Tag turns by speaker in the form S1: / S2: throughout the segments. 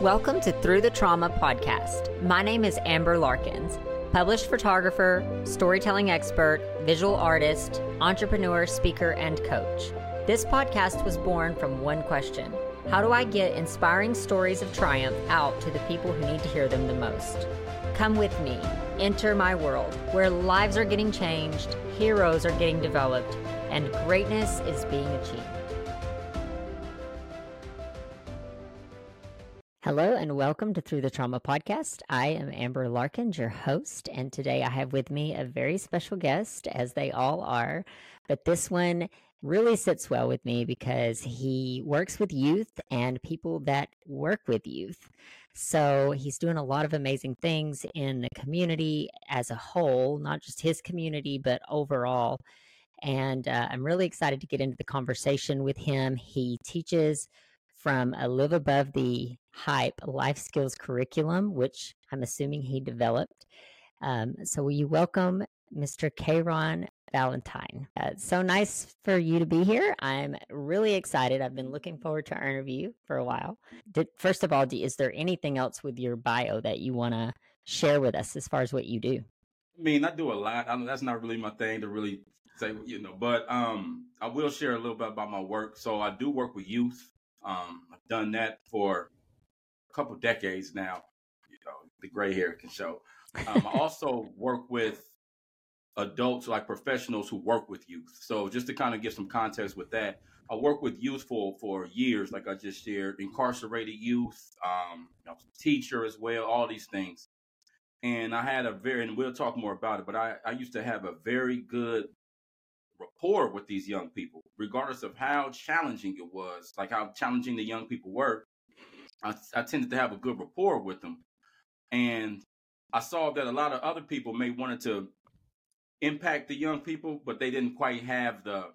S1: Welcome to Through the Trauma podcast. My name is Amber Larkins, published photographer, storytelling expert, visual artist, entrepreneur, speaker, and coach. This podcast was born from one question How do I get inspiring stories of triumph out to the people who need to hear them the most? Come with me, enter my world where lives are getting changed, heroes are getting developed, and greatness is being achieved. Hello and welcome to Through the Trauma podcast. I am Amber Larkins, your host, and today I have with me a very special guest, as they all are. But this one really sits well with me because he works with youth and people that work with youth. So he's doing a lot of amazing things in the community as a whole, not just his community, but overall. And uh, I'm really excited to get into the conversation with him. He teaches from a Live Above the Hype life skills curriculum, which I'm assuming he developed. Um, so, will you welcome Mr. K-Rahn Vallatine? Uh, so nice for you to be here. I'm really excited. I've been looking forward to our interview for a while. Did, first of all, is there anything else with your bio that you want to share with us as far as what you do?
S2: I mean, I do a lot. I that's not really my thing to really say, you know, but um, I will share a little bit about my work. So I do work with youth. Um, I've done that for couple decades now. You know, the gray hair can show. Um, I also work with adults, like professionals who work with youth. So just to kind of give some context with that, I work with youth for for years, like I just shared, incarcerated youth, um, you know, teacher as well, all these things. And I had a very, and we'll talk more about it, but I, I used to have a very good rapport with these young people, regardless of how challenging it was, like how challenging the young people were. I, I tended to have a good rapport with them. And I saw that a lot of other people may wanted to impact the young people, but they didn't quite have the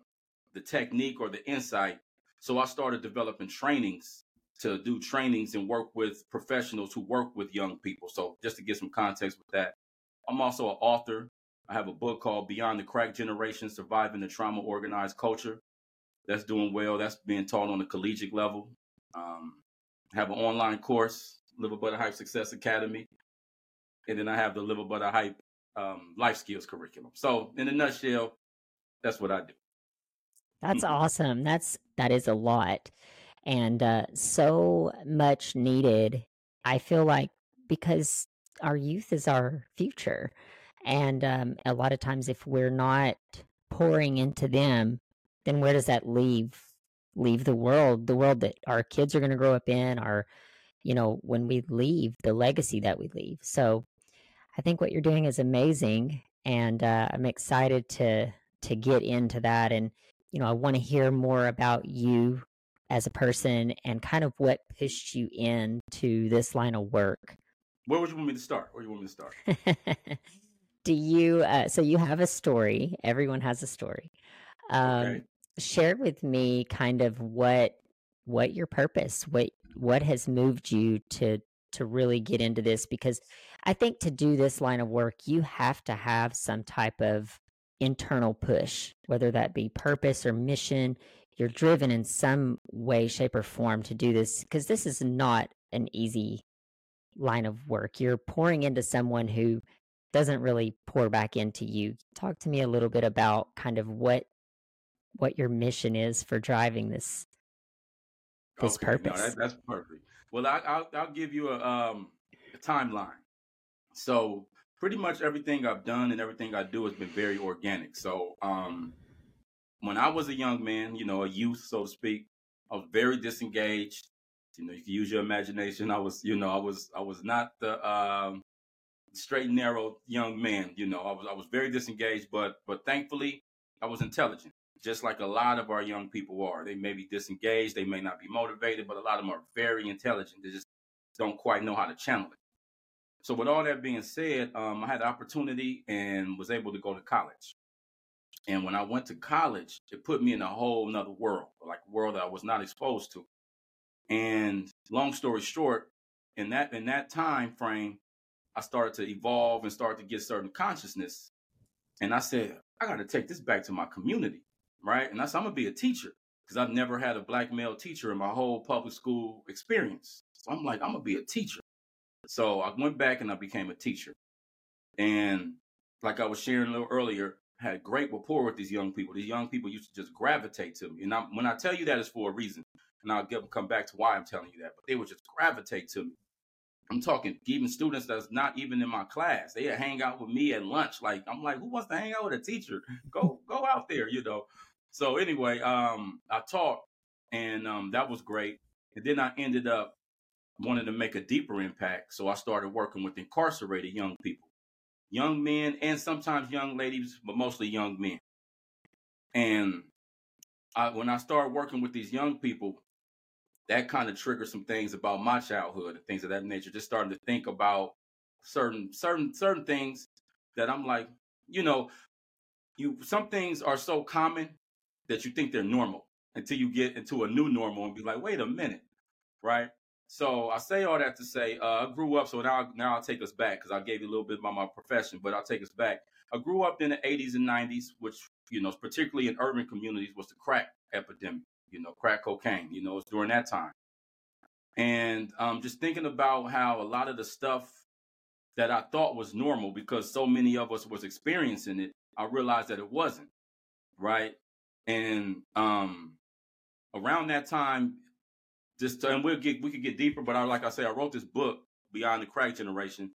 S2: the technique or the insight. So I started developing trainings to do trainings and work with professionals who work with young people. So just to get some context with that, I'm also an author I have a book called Beyond the Crack Generation Surviving the Trauma Organized Culture. That's doing well. That's being taught on the collegiate level. Um, have an online course, Live Above the Hype Success Academy. And then I have the Live Above the Hype um, life skills curriculum. So, in a nutshell, that's what I do.
S1: That's mm-hmm. awesome. That's that is a lot, and uh, so much needed. I feel like because our youth is our future, and um, a lot of times, if we're not pouring into them, then where does that leave leave the world? The world that our kids are going to grow up in, our you know, when we leave, the legacy that we leave. So, I think what you're doing is amazing, and uh, I'm excited to to get into that. And you know, I want to hear more about you as a person and kind of what pushed you into this line of work.
S2: Where would you want me to start? Where do you want me to start?
S1: do you uh, so you have a story everyone has a story um, okay. Share with me kind of what what your purpose what what has moved you to to really get into this? Because i think to do this line of work you have to have some type of internal push whether that be purpose or mission. You're driven in some way shape or form to do this because this is not an easy line of work. You're pouring into someone who doesn't really pour back into you. Talk to me a little bit about kind of what what your mission is for driving this this okay, purpose.
S2: No, that, that's perfect. Well, I, will I'll give you a, um, a timeline. So pretty much everything I've done and everything I do has been very organic. So um, when I was a young man, you know, a youth, so to speak, I was very disengaged. You know, if you can use your imagination. I was, you know, I was, I was not the, um, straight and narrow young man. You know, I was I was very disengaged, but but thankfully I was intelligent, just like a lot of our young people are. They may be disengaged, they may not be motivated, but a lot of them are very intelligent. They just don't quite know how to channel it. So with all that being said, um, I had the opportunity and was able to go to college. And when I went to college, it put me in a whole nother world, like a world that I was not exposed to. And long story short, in that in that time frame, I started to evolve and start to get certain consciousness. And I said, I got to take this back to my community, right? And I said, I'm to be a teacher because I've never had a black male teacher in my whole public school experience. So I'm like, I'm gonna be a teacher. So I went back and I became a teacher. And like I was sharing a little earlier, had great rapport with these young people. These young people used to just gravitate to me. And I, when I tell you that, it's for a reason. And I'll get, come back to why I'm telling you that. But they would just gravitate to me. I'm talking even students that's not even in my class. They hang out with me at lunch. Like I'm like, who wants to hang out with a teacher? Go go out there, you know. So anyway, um, I talked, and um, that was great. And then I ended up wanting to make a deeper impact, so I started working with incarcerated young people, young men, and sometimes young ladies, but mostly young men. And I, when I started working with these young people, that kind of triggered some things about my childhood and things of that nature. Just starting to think about certain certain certain things that I'm like, you know, you some things are so common that you think they're normal until you get into a new normal and be like, wait a minute, right? So I say all that to say, uh, I grew up. So now, now I'll take us back because I gave you a little bit about my profession, but I'll take us back. I grew up in the 80s and 90s, which you know, particularly in urban communities, was the crack epidemic you know, crack cocaine, you know, it's during that time. And um, just thinking about how a lot of the stuff that I thought was normal because so many of us was experiencing it, I realized that it wasn't, right? And um, around that time, just and we'll get we could get deeper, but I like I say, I wrote this book, Beyond the Crack Generation,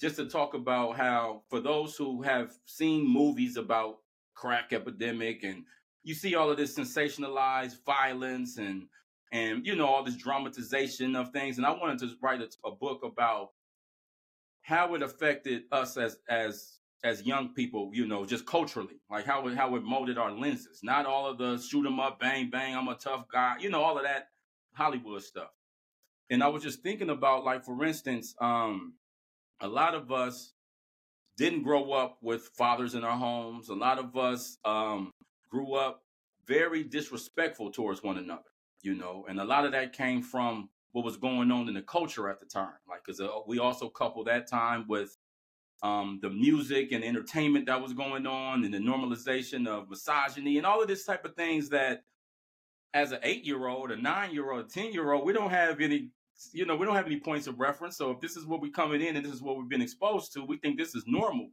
S2: just to talk about how for those who have seen movies about crack epidemic and you see all of this sensationalized violence and and you know all this dramatization of things and i wanted to write a, a, book about how it affected us as as as young people you know just culturally like how it how it molded our lenses. Not all of the shoot 'em up bang bang i'm a tough guy you know all of that hollywood stuff. And i was just thinking about like for instance um a lot of us didn't grow up with fathers in our homes. A lot of us um grew up very disrespectful towards one another, you know, and a lot of that came from what was going on in the culture at the time. Like, because uh, we also couple that time with um, the music and entertainment that was going on and the normalization of misogyny and all of this type of things that as an eight year old, a nine year old, a 10 year old, we don't have any, you know, we don't have any points of reference. So if this is what we're coming in and this is what we've been exposed to, we think this is normal.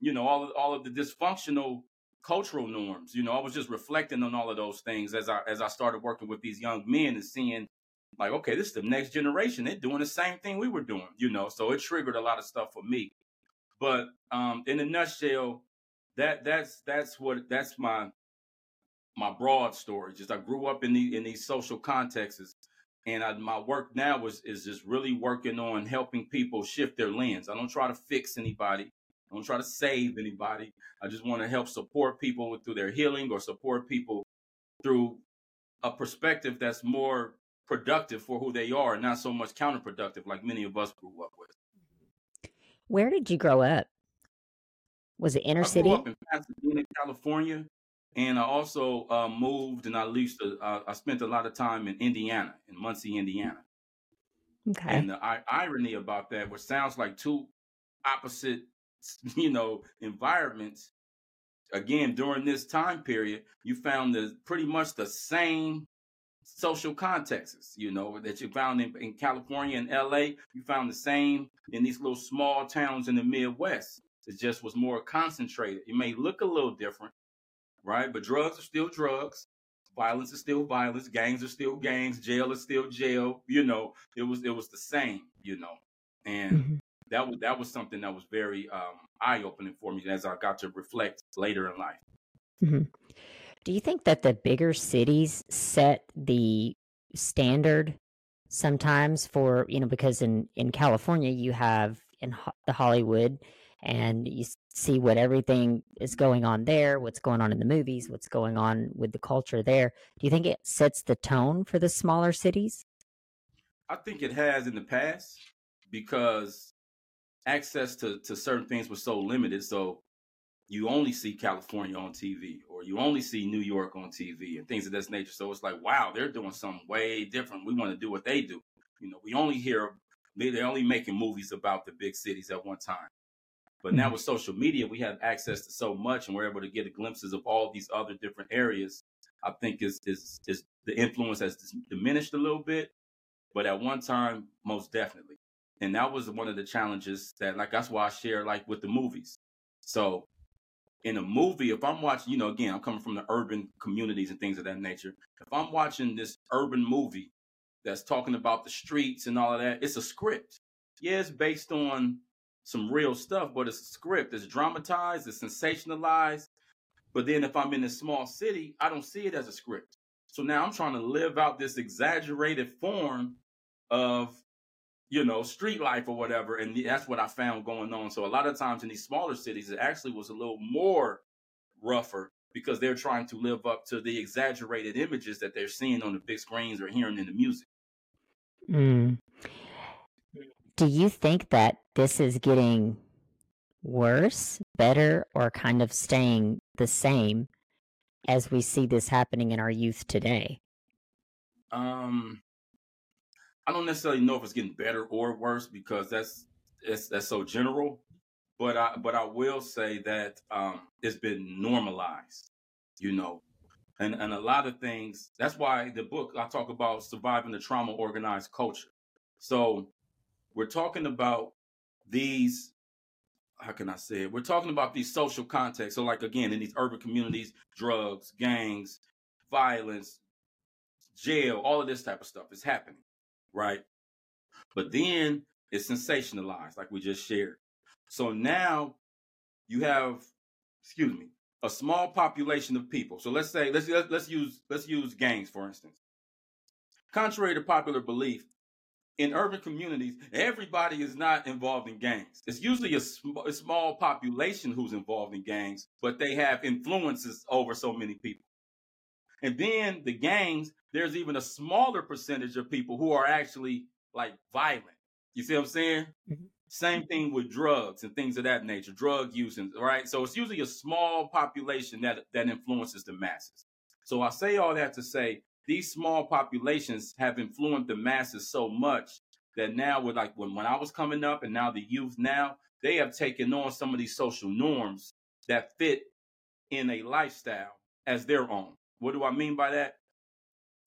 S2: You know, all of, all of the dysfunctional cultural norms. You know, I was just reflecting on all of those things as I as I started working with these young men and seeing like, okay, this is the next generation. They're doing the same thing we were doing, you know. So it triggered a lot of stuff for me. But um in a nutshell, that that's that's what that's my my broad story. Just I grew up in the in these social contexts and I, my work now is is just really working on helping people shift their lens. I don't try to fix anybody. I don't try to save anybody. I just want to help support people through their healing or support people through a perspective that's more productive for who they are not so much counterproductive like many of us grew up with.
S1: Where did you grow up? Was it inner city?
S2: I
S1: city?
S2: grew up in Pasadena, California, and I also uh, moved and I to, uh, I spent a lot of time in Indiana, in Muncie, Indiana.
S1: Okay.
S2: And the I- irony about that, which sounds like two opposite you know, environments, again, during this time period, you found the pretty much the same social contexts, you know, that you found in, in California and LA. You found the same in these little small towns in the Midwest. It just was more concentrated. It may look a little different, right? But drugs are still drugs. Violence is still violence. Gangs are still gangs. Jail is still jail. You know, it was it was the same. You know, and mm-hmm that was that was something that was very um, eye opening for me as I got to reflect later in life.
S1: Mm-hmm. Do you think that the bigger cities set the standard sometimes for you know because in in California you have in ho- the Hollywood and you see what everything is going on there, what's going on in the movies, what's going on with the culture there. Do you think it sets the tone for the smaller cities?
S2: I think it has in the past because access to, to certain things was so limited. So you only see California on TV or you only see New York on TV and things of this nature. So it's like, wow, they're doing something way different. We want to do what they do. You know, we only hear they're only making movies about the big cities at one time. But now mm-hmm. with social media, we have access to so much and we're able to get glimpses of all these other different areas. I think is is is the influence has diminished a little bit, but at one time, most definitely. And that was one of the challenges that, like, that's why I share, like, with the movies. So, in a movie, if I'm watching, you know, again, I'm coming from the urban communities and things of that nature. If I'm watching this urban movie that's talking about the streets and all of that, it's a script. Yeah, it's based on some real stuff, but it's a script. It's dramatized, it's sensationalized. But then if I'm in a small city, I don't see it as a script. So now I'm trying to live out this exaggerated form of, you know, street life or whatever. And that's what I found going on. So a lot of times in these smaller cities, it actually was a little more rougher because they're trying to live up to the exaggerated images that they're seeing on the big screens or hearing in the music.
S1: Mm. Do you think that this is getting worse, better, or kind of staying the same as we see this happening in our youth today?
S2: Um, I don't necessarily know if it's getting better or worse because that's that's so general. But I but I will say that um, it's been normalized, you know, and and a lot of things. That's why the book I talk about surviving the trauma organized culture. So we're talking about these how can I say it? We're talking about these social contexts. So, like again, in these urban communities, drugs, gangs, violence, jail, all of this type of stuff is happening, right? But then it's sensationalized, like we just shared. So now you have, excuse me, a small population of people. So let's say let's let's use let's use gangs for instance. Contrary to popular belief, in urban communities, everybody is not involved in gangs. It's usually a, sm- a, small population who's involved in gangs, but they have influences over so many people. And then the gangs, there's even a smaller percentage of people who are actually like violent. You see what I'm saying? Mm-hmm. Same thing with drugs and things of that nature, drug use, and right. So it's usually a small population that that influences the masses. So I say all that to say these small populations have influenced the masses so much that now with like when, when I was coming up and now the youth now, they have taken on some of these social norms that fit in a lifestyle as their own. What do I mean by that?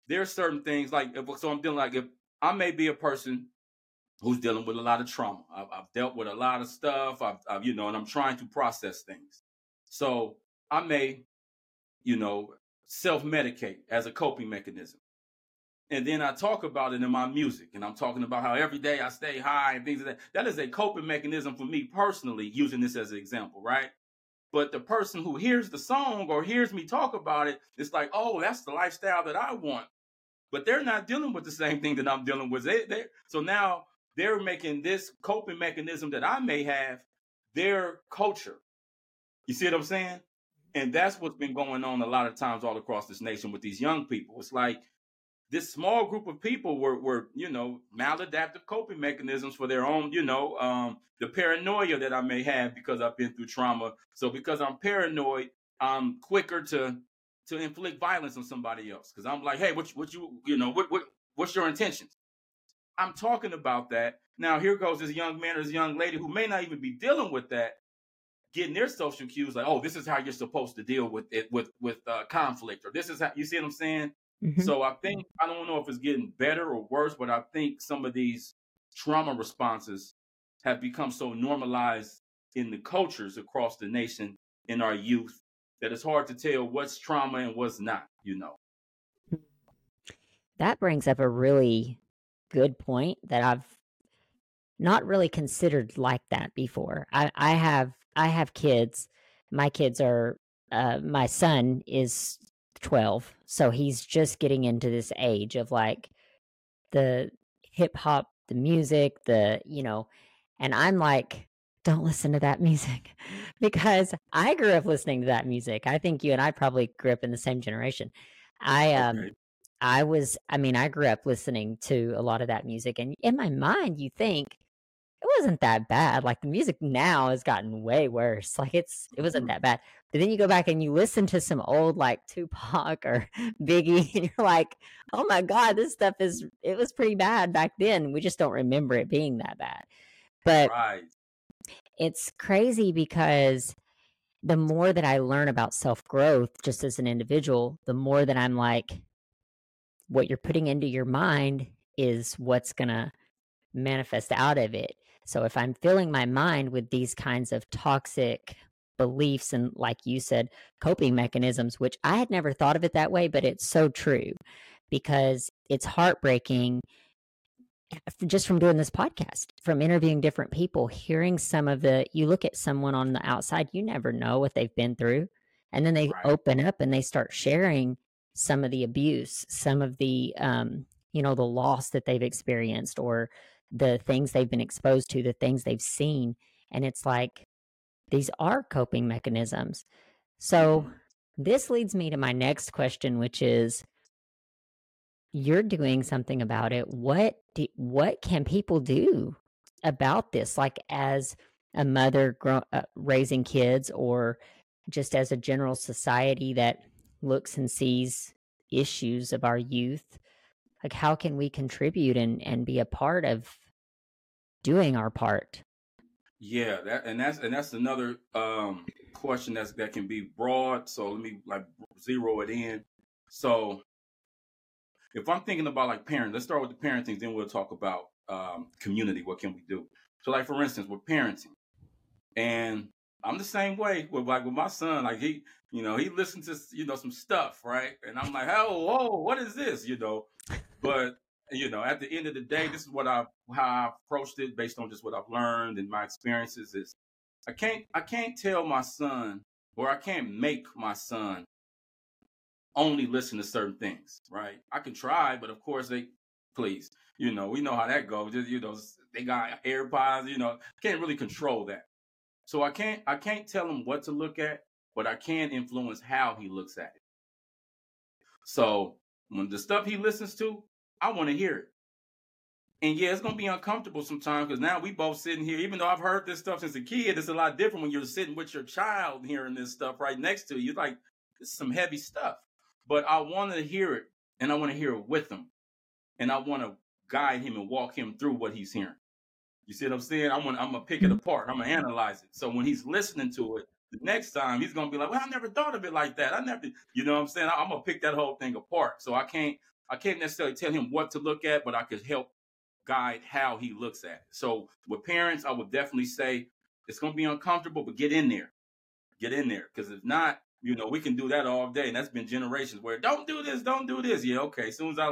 S2: There are certain things like if, so I'm dealing like if I may be a person who's dealing with a lot of trauma. I've, I've dealt with a lot of stuff. I've, I've, you know, and I'm trying to process things. So I may, you know, self medicate as a coping mechanism. And then I talk about it in my music, and I'm talking about how every day I stay high and things like that. That is a coping mechanism for me personally, using this as an example, right? But the person who hears the song or hears me talk about it, it's like, oh, that's the lifestyle that I want. But they're not dealing with the same thing that I'm dealing with. They, they, so now they're making this coping mechanism that I may have their culture. You see what I'm saying? And that's what's been going on a lot of times all across this nation with these young people. It's like this small group of people were, were you know, maladaptive coping mechanisms for their own, you know, um, the paranoia that I may have because I've been through trauma. So because I'm paranoid, I'm quicker to to inflict violence on somebody else because I'm like, hey, what what you you know what what what's your intentions? I'm talking about that. Now here goes this young man or this young lady who may not even be dealing with that, getting their social cues like, oh, this is how you're supposed to deal with it with with uh, conflict, or this is how you see what I'm saying. Mm-hmm. So I think I don't know if it's getting better or worse, but I think some of these trauma responses have become so normalized in the cultures across the nation in our youth that it's hard to tell what's trauma and what's not. You know.
S1: That brings up a really good point that I've not really considered like that before. I, I have I have kids. My kids are uh, my son is 12, so he's just getting into this age of like the hip hop, the music, the, you know, and I'm like don't listen to that music because I grew up listening to that music. I think you and I probably grew up in the same generation. I um. I was I mean I grew up listening to a lot of that music and in my mind you think it wasn't that bad. Like the music now has gotten way worse. Like it's it wasn't mm-hmm. that bad. But then you go back and you listen to some old like Tupac or Biggie, and you're like, oh my god, this stuff is it was pretty bad back then. We just don't remember it being that bad. But right. it's crazy because the more that I learn about self growth just as an individual, the more that I'm like, what you're putting into your mind is what's going to manifest out of it. So if I'm filling my mind with these kinds of toxic beliefs and, like you said, coping mechanisms, which I had never thought of it that way, but it's so true because it's heartbreaking just from doing this podcast, from interviewing different people, hearing some of the, you look at someone on the outside, you never know what they've been through. And then they right. open up and they start sharing some of the abuse, some of the, um, you know, the loss that they've experienced or the things they've been exposed to, the things they've seen. And it's like, these are coping mechanisms. So mm-hmm. this leads me to my next question, which is, you're doing something about it. What do, what can people do about this? Like as a mother grow, uh, raising kids, or just as a general society that looks and sees issues of our youth. Like how can we contribute and and be a part of doing our part?
S2: Yeah, that and that's and that's another um question that's that can be broad. So let me like zero it in. So if I'm thinking about like parents, let's start with the parenting, then we'll talk about um, community. What can we do? So, like for instance, with parenting, and I'm the same way with like with my son. Like he, you know, he listens to you know some stuff, right? And I'm like, oh, whoa, what is this? You know, but you know, at the end of the day, this is what I've how I've approached it based on just what I've learned and my experiences. Is I can't I can't tell my son or I can't make my son only listen to certain things, right? I can try, but of course they please, you know, we know how that goes. Just you know, they got AirPods, you know, can't really control that. So I can't I can't tell him what to look at, but I can influence how he looks at it. So when the stuff he listens to, I want to hear it. And yeah, it's gonna be uncomfortable sometimes because now we both sitting here. Even though I've heard this stuff since a kid, it's a lot different when you're sitting with your child hearing this stuff right next to you. Like this is some heavy stuff but I want to hear it and I want to hear it with him. And I want to guide him and walk him through what he's hearing. You see what I'm saying? I'm gonna, I'm gonna pick it mm-hmm. apart. I'm gonna analyze it. So when he's listening to it, the next time he's gonna be like, "Well, I never thought of it like that. I never," you know what I'm saying? I'm gonna pick that whole thing apart. So I can't, I can't necessarily tell him what to look at, but I could help guide how he looks at it. So with parents, I would definitely say it's gonna be uncomfortable, but get in there, get in there, because if not, you know, we can do that all day, and that's been generations where don't do this, don't do this. Yeah, okay. As soon as I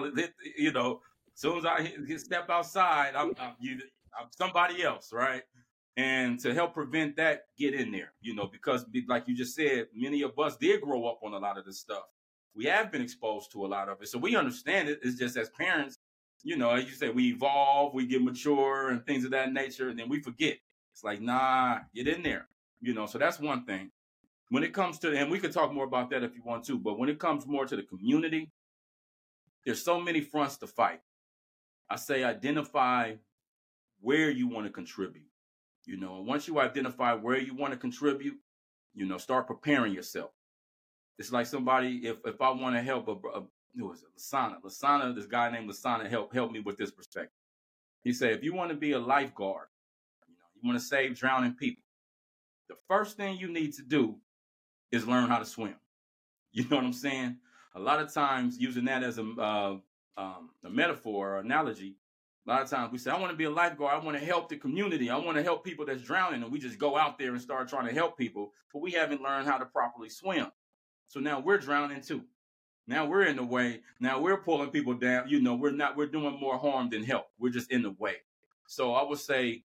S2: you know, as soon as I step outside, I'm, I'm you, I'm somebody else, right? And to help prevent that, get in there, you know, because like you just said, many of us did grow up on a lot of this stuff. We have been exposed to a lot of it, so we understand it. It's just as parents, you know, as you say, we evolve, we get mature, and things of that nature, and then we forget. It's like, nah, get in there, you know. So that's one thing when it comes to and we could talk more about that if you want to but when it comes more to the community there's so many fronts to fight i say identify where you want to contribute you know and once you identify where you want to contribute you know start preparing yourself it's like somebody if if i want to help a, a who is it lasana lasana this guy named lasana help help me with this perspective he said if you want to be a lifeguard you know you want to save drowning people the first thing you need to do is learn how to swim. You know what I'm saying? A lot of times, using that as a, uh, um, a metaphor or analogy, a lot of times we say, I want to be a lifeguard. I want to help the community. I want to help people that's drowning. And we just go out there and start trying to help people, but we haven't learned how to properly swim. So now we're drowning too. Now we're in the way. Now we're pulling people down. You know, we're not, we're doing more harm than help. We're just in the way. So I would say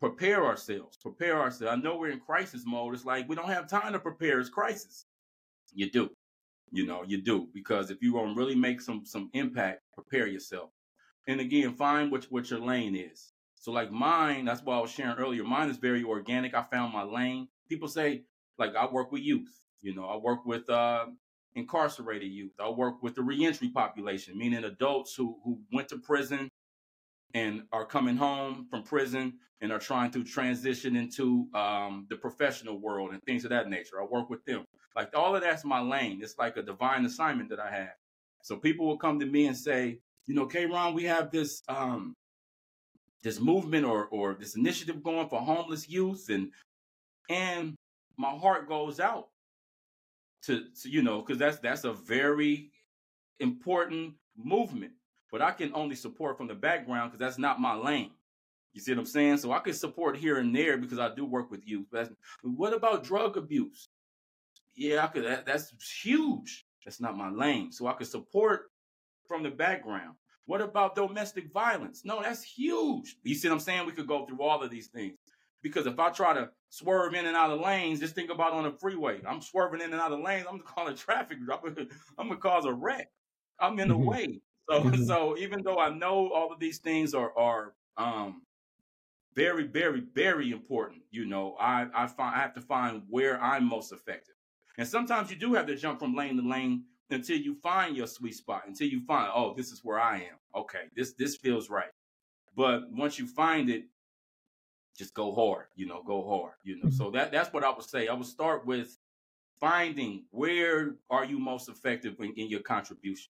S2: prepare ourselves, prepare ourselves. I know we're in crisis mode. It's like we don't have time to prepare. It's crisis. You do, you know, you do because if you want to really make some some impact, prepare yourself. And again, find what what your lane is. So like mine, that's what I was sharing earlier. Mine is very organic. I found my lane. People say like I work with youth. You know, I work with uh, incarcerated youth. I work with the reentry population, meaning adults who who went to prison and are coming home from prison and are trying to transition into um, the professional world and things of that nature. I work with them. Like all of that's my lane. It's like a divine assignment that I have. So people will come to me and say, you know, K-Rahn, we have this um, this movement or or this initiative going for homeless youth and and my heart goes out to, to you know, because that's that's a very important movement but I can only support from the background because that's not my lane. You see what I'm saying? So I can support here and there because I do work with youth. But what about drug abuse? Yeah, I could. That, that's huge. That's not my lane. So I could support from the background. What about domestic violence? No, that's huge. You see what I'm saying? We could go through all of these things. Because if I try to swerve in and out of lanes, just think about on a freeway. I'm swerving in and out of lanes. I'm calling traffic. I'm gonna cause a wreck. I'm in the mm-hmm. way. So, mm-hmm. so even though I know all of these things are are um, very, very, very important, you know, I I find I have to find where I'm most effective. And sometimes you do have to jump from lane to lane until you find your sweet spot. Until you find, oh, this is where I am. Okay, this this feels right. But once you find it, just go hard, you know, go hard, you know. Mm-hmm. So that that's what I would say. I would start with finding where are you most effective in, in your contribution.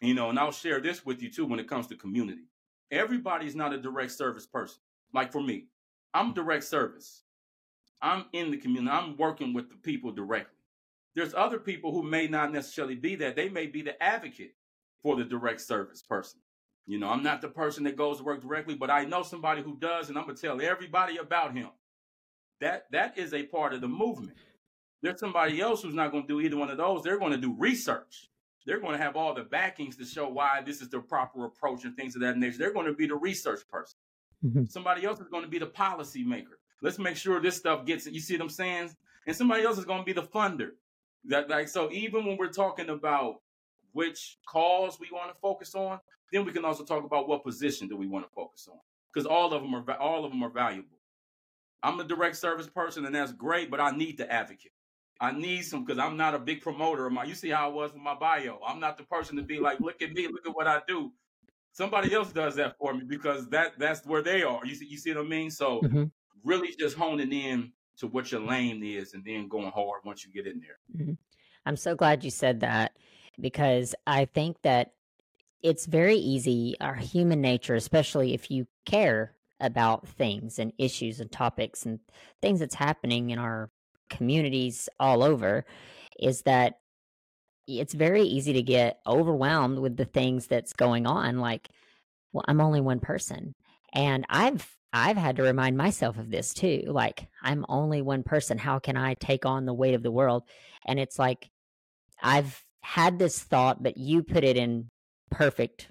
S2: You know, and I'll share this with you too when it comes to community. Everybody's not a direct service person. Like for me, I'm direct service. I'm in the community. I'm working with the people directly. There's other people who may not necessarily be that. They may be the advocate for the direct service person. You know, I'm not the person that goes to work directly, but I know somebody who does, and I'm gonna tell everybody about him. That that is a part of the movement. There's somebody else who's not gonna do either one of those. They're gonna do research. They're gonna have all the backings to show why this is the proper approach and things of that nature. They're gonna be the research person. Mm-hmm. Somebody else is gonna be the policy maker. Let's make sure this stuff gets it. You see what I'm saying? And somebody else is gonna be the funder. That like so even when we're talking about which cause we want to focus on, then we can also talk about what position do we want to focus on because all of them are all of them are valuable. I'm a direct service person, and that's great, but I need the advocate. I need some because I'm not a big promoter of my. You see how I was with my bio. I'm not the person to be like, look at me, look at what I do. Somebody else does that for me because that that's where they are. You see, you see what I mean? So mm-hmm. really, just honing in to what your lane is, and then going hard once you get in there.
S1: Mm-hmm. I'm so glad you said that because I think that it's very easy, our human nature, especially if you care about things and issues and topics and things that's happening in our communities all over, is that it's very easy to get overwhelmed with the things that's going on. Like, well, I'm only one person. And I've I've had to remind myself of this too. Like, I'm only one person. How can I take on the weight of the world? And it's like I've had this thought, but you put it in perfect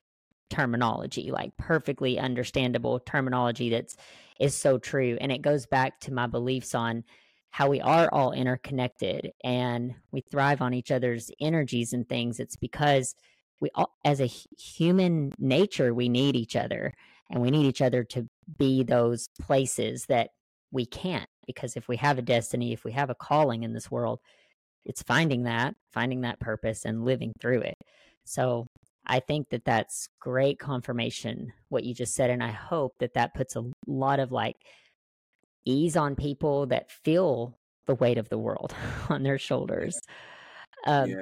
S1: terminology, like perfectly understandable terminology that's is so true. And it goes back to my beliefs on how we are all interconnected and we thrive on each other's energies and things. It's because we all, as a human nature, we need each other and we need each other to be those places that we can't. Because if we have a destiny, if we have a calling in this world, it's finding that, finding that purpose and living through it. So I think that that's great confirmation what you just said and I hope that that puts a lot of like ease on people that feel the weight of the world on their shoulders. Um, yeah.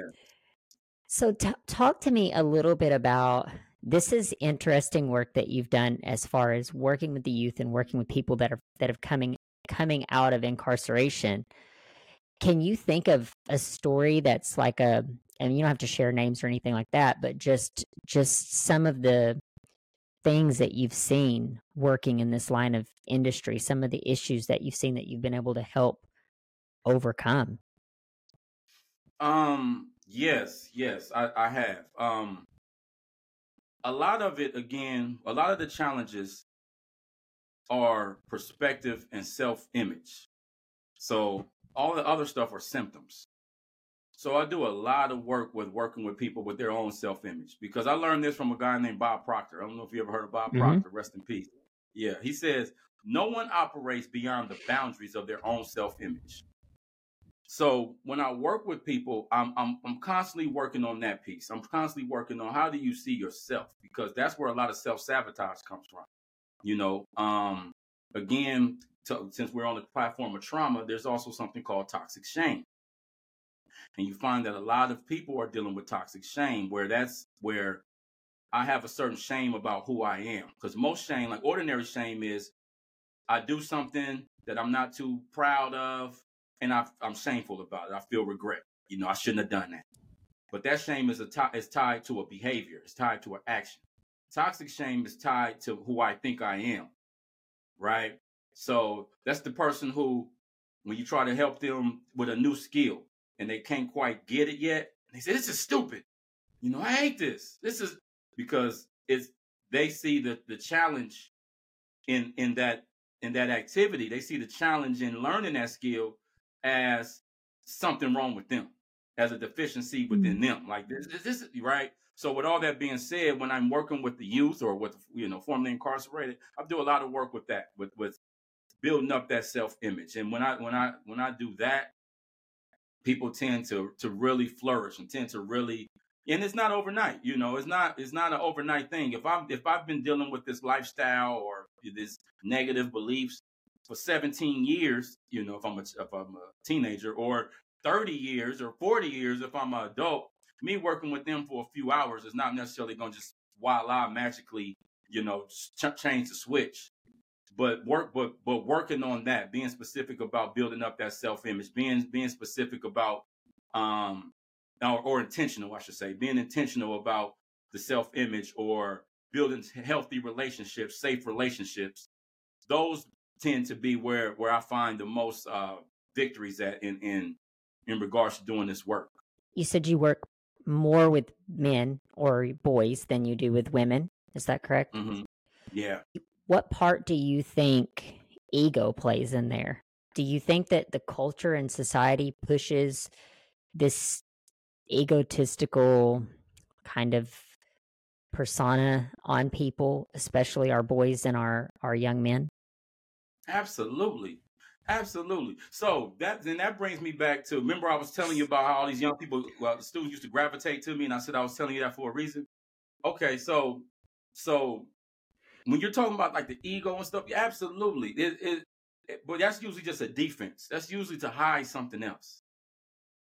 S1: So t- talk to me a little bit about this is interesting work that you've done as far as working with the youth and working with people that are that have coming coming out of incarceration. Can you think of a story that's like a and you don't have to share names or anything like that, but just just some of the things that you've seen working in this line of industry, some of the issues that you've seen that you've been able to help overcome.
S2: Um yes, yes, I, I have. Um a lot of it again, a lot of the challenges are perspective and self-image. So all the other stuff are symptoms. So I do a lot of work with working with people with their own self image because I learned this from a guy named Bob Proctor. I don't know if you ever heard of Bob mm-hmm. Proctor, rest in peace. Yeah, he says no one operates beyond the boundaries of their own self image. So when I work with people, I'm, I'm I'm constantly working on that piece. I'm constantly working on how do you see yourself because that's where a lot of self sabotage comes from. You know, um, again, to, since we're on the platform of trauma, there's also something called toxic shame. And you find that a lot of people are dealing with toxic shame, where that's where I have a certain shame about who I am. Because most shame, like ordinary shame, is I do something that I'm not too proud of, and I, am shameful about it. I feel regret. You know, I shouldn't have done that. But that shame is a t- is tied to a behavior. It's tied to an action. toxic shame is tied to who I think I am, right? So that's the person who, when you try to help them with a new skill and they can't quite get it yet, And they say, This is stupid. You know, I hate this. This is because it's they see the the challenge in in that in that activity. They see the challenge in learning that skill as something wrong with them, as a deficiency within mm-hmm. them. Like this, this, this right. So with all that being said, when I'm working with the youth or with you know formerly incarcerated, I do a lot of work with that, with with building up that self image. And when I when I when I do that, people tend to to really flourish and tend to really and it's not overnight you know it's not it's not an overnight thing. If i'm if i've been dealing with this lifestyle or this negative beliefs for 17 years you know if i'm a if i'm a teenager or 30 years or 40 years if i'm an adult me working with them for a few hours is not necessarily going to just voila magically you know ch- change the switch but work but but working on that being specific about building up that self-image being being specific about um or, or intentional i should say being intentional about the self-image or building healthy relationships safe relationships. Those tend to be where where i find the most uh victories at in in in regards to doing this work.
S1: You said you work more with men or boys than you do with women. Is that correct?
S2: Mm-hmm. yeah
S1: what part do you think ego plays in there? Do you think that the culture and society pushes this egotistical kind of persona on people, especially our boys and our our young men?
S2: Absolutely. Absolutely. So that then that brings me back to remember I was telling you about how all these young people, well, students used to gravitate to me, and I said I was telling you that for a reason. Okay, so so when you're talking about like the ego and stuff, yeah, absolutely. It, it, it, but that's usually just a defense. That's usually to hide something else.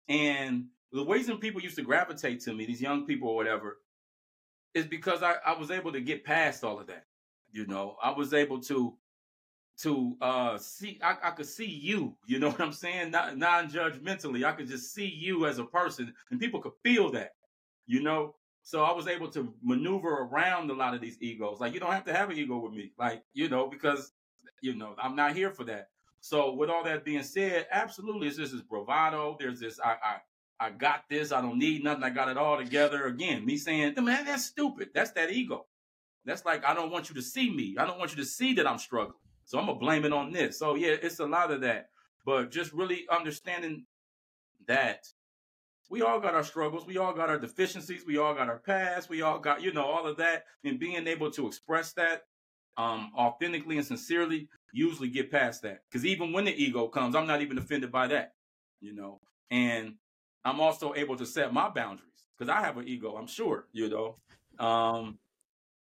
S2: And the reason people used to gravitate to me, these young people or whatever, is because I, I was able to get past all of that. You know, I was able to to uh see I, I could see you, you know what I'm saying? Not non-judgmentally. I could just see you as a person and people could feel that, you know. So I was able to maneuver around a lot of these egos. Like you don't have to have an ego with me, like you know, because you know I'm not here for that. So with all that being said, absolutely, this bravado. There's this I I I got this. I don't need nothing. I got it all together. Again, me saying, man, that's stupid. That's that ego. That's like I don't want you to see me. I don't want you to see that I'm struggling. So I'm gonna blame it on this. So yeah, it's a lot of that. But just really understanding that we all got our struggles. We all got our deficiencies. We all got our past. We all got, you know, all of that. And being able to express that um, authentically and sincerely, usually get past that. Because even when the ego comes, I'm not even offended by that, you know. And I'm also able to set my boundaries because I have an ego, I'm sure, you know. Um,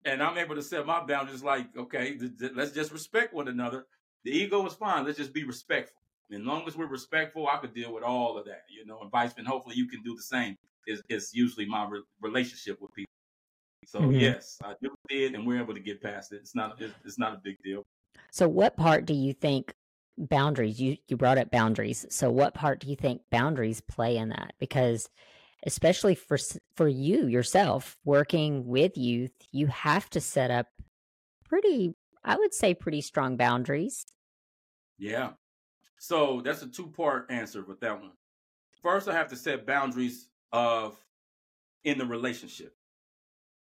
S2: and I'm able to set my boundaries like, okay, th- th- let's just respect one another. The ego is fine. Let's just be respectful. As long as we're respectful, I could deal with all of that, you know, and vice versa. Hopefully, you can do the same. Is is usually my re- relationship with people. So mm-hmm. yes, I do it, and we're able to get past it. It's not it's, it's not a big deal.
S1: So, what part do you think boundaries? You you brought up boundaries. So, what part do you think boundaries play in that? Because especially for for you yourself working with youth, you have to set up pretty, I would say, pretty strong boundaries.
S2: Yeah, so that's a two part answer with that one. First, I have to set boundaries of in the relationship,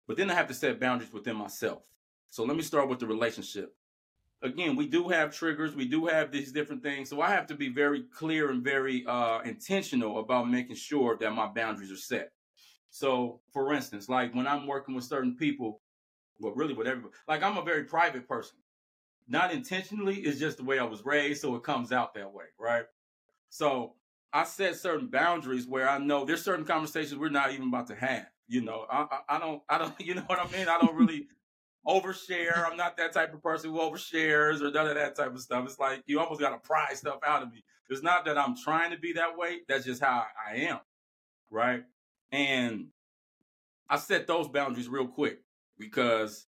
S2: but then I have to set boundaries within myself. So let me start with the relationship. Again, we do have triggers, we do have these different things. So I have to be very clear and very uh, intentional about making sure that my boundaries are set. So, for instance, like when I'm working with certain people, well, really with everybody, like I'm a very private person not intentionally, it's just the way I was raised, so it comes out that way, right? So I set certain boundaries where I know there's certain conversations we're not even about to have. You know, I, I, I don't, I don't, you know what I mean? I don't really overshare. I'm not that type of person who overshares or none of that type of stuff. It's like you almost got to pry stuff out of me. It's not that I'm trying to be that way. That's just how I am, right? And I set those boundaries real quick because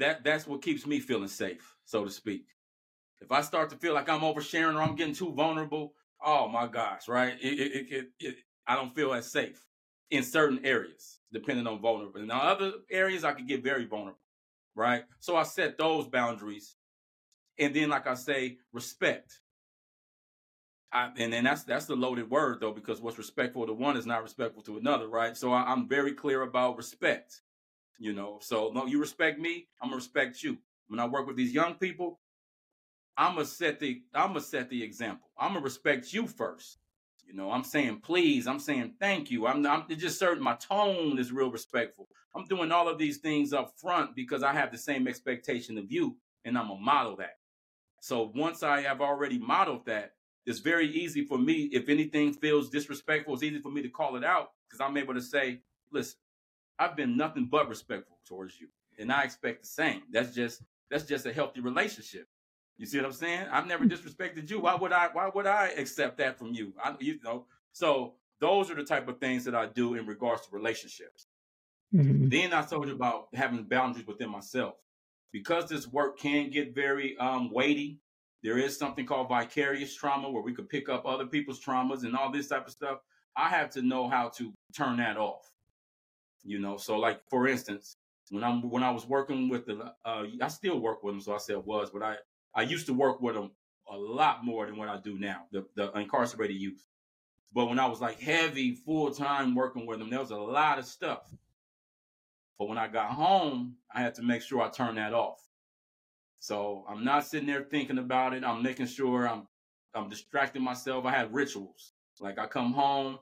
S2: that that's what keeps me feeling safe, so to speak. If I start to feel like I'm oversharing or I'm getting too vulnerable, oh my gosh, right? It, it, it, it I don't feel as safe. in certain areas, depending on vulnerable. In other areas, I could get very vulnerable, right? So I set those boundaries. And then, like I say, respect. I, and then that's that's the loaded word though, because what's respectful to one is not respectful to another, right? So I, I'm very clear about respect. You know, so no, you respect me, I'm gonna respect you. When I work with these young people, I'm gonna set the I'm gonna set the example. I'm gonna respect you first. You know, I'm saying please. I'm saying thank you. I'm, I'm just certain my tone is real respectful. I'm doing all of these things up front because I have the same expectation of you, and I'm gonna model that. So once I have already modeled that, it's very easy for me. If anything feels disrespectful, it's easy for me to call it out because I'm able to say, "Listen, I've been nothing but respectful towards you, and I expect the same." That's just that's just a healthy relationship. You see what I'm saying? I've never disrespected you. Why would I? Why would I accept that from you? I, you know. So those are the type of things that I do in regards to relationships. Mm-hmm. Then I told you about having boundaries within myself, because this work can get very um, weighty. There is something called vicarious trauma where we could pick up other people's traumas and all this type of stuff. I have to know how to turn that off. You know, so like for instance, when I'm when I was working with the, uh, I still work with them, so I said was, but I I used to work with them a lot more than what I do now, the, the incarcerated youth. But when I was like heavy, full time working with them, there was a lot of stuff. But when I got home, I had to make sure I turned that off. So I'm not sitting there thinking about it. I'm making sure I'm I'm distracting myself. I had rituals. Like I come home,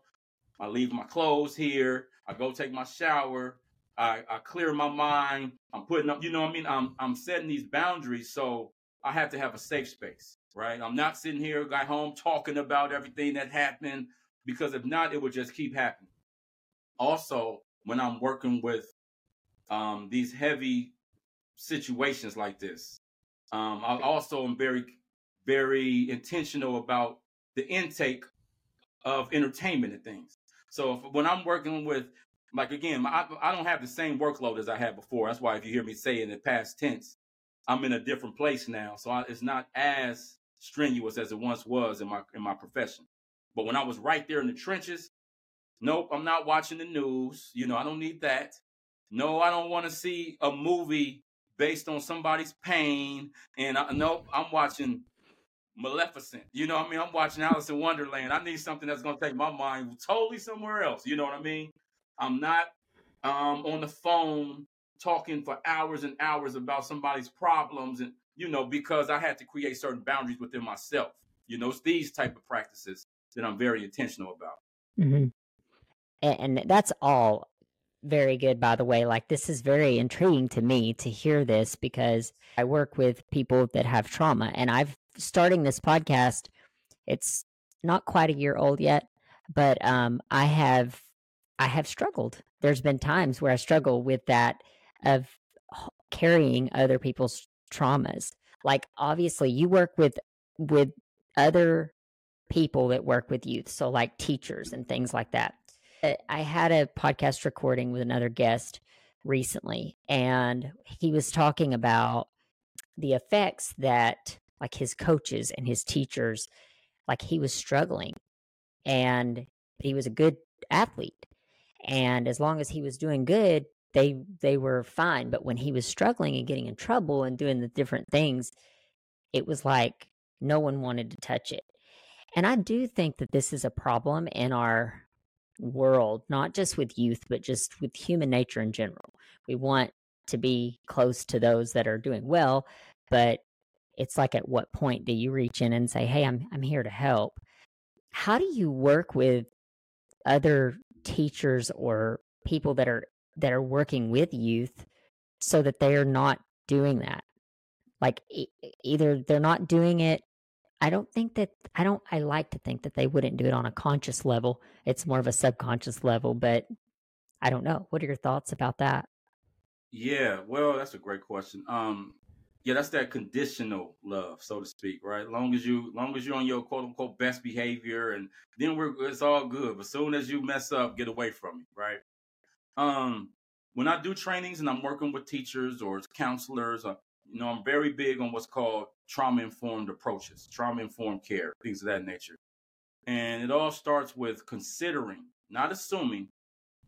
S2: I leave my clothes here, I go take my shower, I, I clear my mind. I'm putting up, you know what I mean? I'm I'm setting these boundaries so I have to have a safe space, right? I'm not sitting here, got home talking about everything that happened because if not, it would just keep happening. Also, when I'm working with um, these heavy situations like this, um, I also am very, very intentional about the intake of entertainment and things. So if, when I'm working with, like again, I, I don't have the same workload as I had before. That's why if you hear me say in the past tense, I'm in a different place now, so I, it's not as strenuous as it once was in my in my profession. But when I was right there in the trenches, nope, I'm not watching the news. You know, I don't need that. No, I don't want to see a movie based on somebody's pain. And I, nope, I'm watching Maleficent. You know I mean? I'm watching Alice in Wonderland. I need something that's going to take my mind totally somewhere else. You know what I mean? I'm not um, on the phone talking for hours and hours about somebody's problems and you know because i had to create certain boundaries within myself you know it's these type of practices that i'm very intentional about
S1: mm-hmm. and, and that's all very good by the way like this is very intriguing to me to hear this because i work with people that have trauma and i've starting this podcast it's not quite a year old yet but um i have i have struggled there's been times where i struggle with that of carrying other people's traumas. Like obviously you work with with other people that work with youth, so like teachers and things like that. Uh, I had a podcast recording with another guest recently and he was talking about the effects that like his coaches and his teachers like he was struggling and he was a good athlete and as long as he was doing good they they were fine but when he was struggling and getting in trouble and doing the different things it was like no one wanted to touch it and i do think that this is a problem in our world not just with youth but just with human nature in general. We want to be close to those that are doing well but it's like at what point do you reach in and say hey i'm i'm here to help. How do you work with other teachers or people that are that are working with youth so that they are not doing that? Like e- either they're not doing it i don't think that i don't i like to think that they wouldn't do it on a conscious level. It's more of a subconscious level but i don't know. What are your thoughts about that?
S2: Yeah well that's a great question. Um yeah that's that conditional love so to speak right? Long as you long as you're on your quote unquote best behavior and then we're it's all good. But as soon as you mess up get away from me right? Um, when I do trainings and I'm working with teachers or counselors, uh, you know, I'm very big on what's called trauma informed approaches, trauma informed care, things of that nature. And it all starts with considering, not assuming,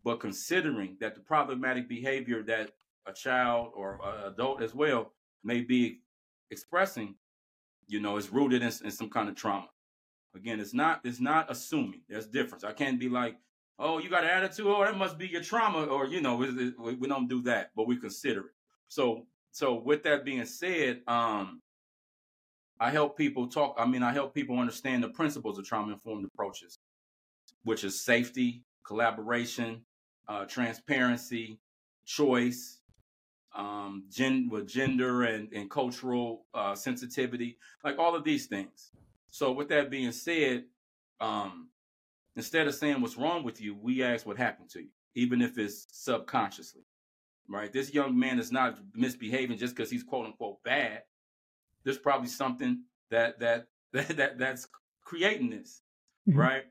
S2: but considering that the problematic behavior that a child or adult as well may be expressing, you know, is rooted in, in some kind of trauma. Again, it's not it's not assuming. There's difference. I can't be like, oh, you got an attitude. Oh, that must be your trauma, or you know, we, we don't do that, but we consider it. So, so with that being said, um, I help people talk. I mean, I help people understand the principles of trauma informed approaches, which is safety, collaboration, uh, transparency, choice, um, gen- with gender and, and cultural uh, sensitivity, like all of these things. So, with that being said, um, instead of saying what's wrong with you, we ask what happened to you, even if it's subconsciously. Right? This young man is not misbehaving just because he's quote unquote bad. There's probably something that that that, that that's creating this, mm-hmm. right?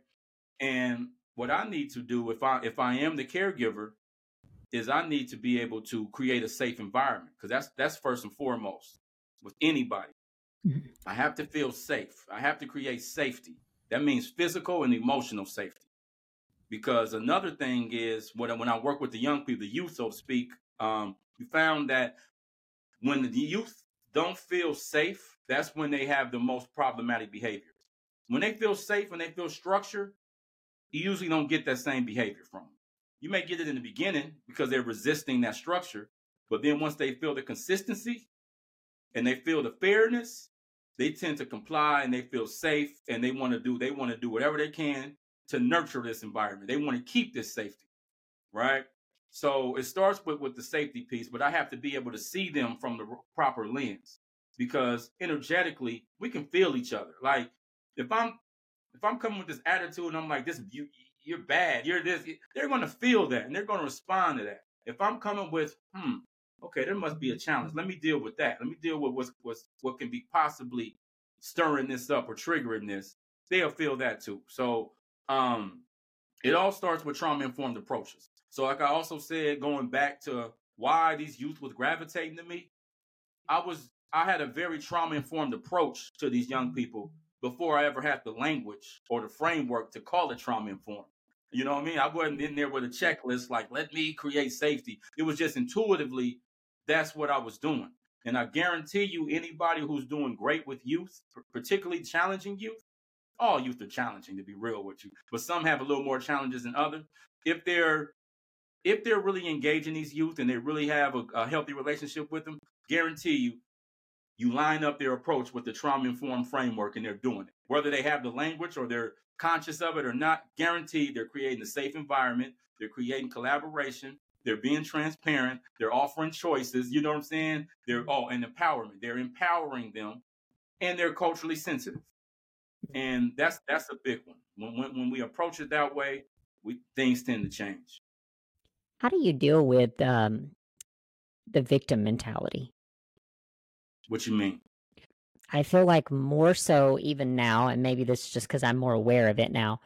S2: And what I need to do if I if I am the caregiver is I need to be able to create a safe environment because that's that's first and foremost with anybody. I have to feel safe. I have to create safety. That means physical and emotional safety. Because another thing is when I, when I work with the young people, the youth, so to speak, um, we found that when the youth don't feel safe, that's when they have the most problematic behaviors. When they feel safe, when they feel structured, you usually don't get that same behavior from them. You may get it in the beginning because they're resisting that structure, but then once they feel the consistency and they feel the fairness, they tend to comply and they feel safe and they want to do they want to do whatever they can to nurture this environment. They want to keep this safety, right? So it starts with with the safety piece, but I have to be able to see them from the proper lens because energetically we can feel each other. Like if I'm if I'm coming with this attitude and I'm like this you you're bad, you're this, they're going to feel that and they're going to respond to that. If I'm coming with, hmm, okay, there must be a challenge. Let me deal with that. Let me deal with what's, what's what can be possibly stirring this up or triggering this. They'll feel that too. So um, it all starts with trauma informed approaches. So, like I also said, going back to why these youth was gravitating to me, I was I had a very trauma informed approach to these young people before I ever had the language or the framework to call it trauma informed. You know what I mean? I wasn't in there with a checklist like, let me create safety. It was just intuitively, that's what I was doing. And I guarantee you, anybody who's doing great with youth, particularly challenging youth, all youth are challenging to be real with you, but some have a little more challenges than others. If they're if they're really engaging these youth and they really have a, a healthy relationship with them, guarantee you you line up their approach with the trauma informed framework and they're doing it. Whether they have the language or they're conscious of it or not, guaranteed they're creating a safe environment, they're creating collaboration, they're being transparent, they're offering choices, you know what I'm saying? They're oh, and empowerment. They're empowering them and they're culturally sensitive. And that's that's a big one. When when, when we approach it that way, we things tend to change.
S1: How do you deal with um, the victim mentality?
S2: What you mean?
S1: I feel like more so even now, and maybe this is just because I'm more aware of it now,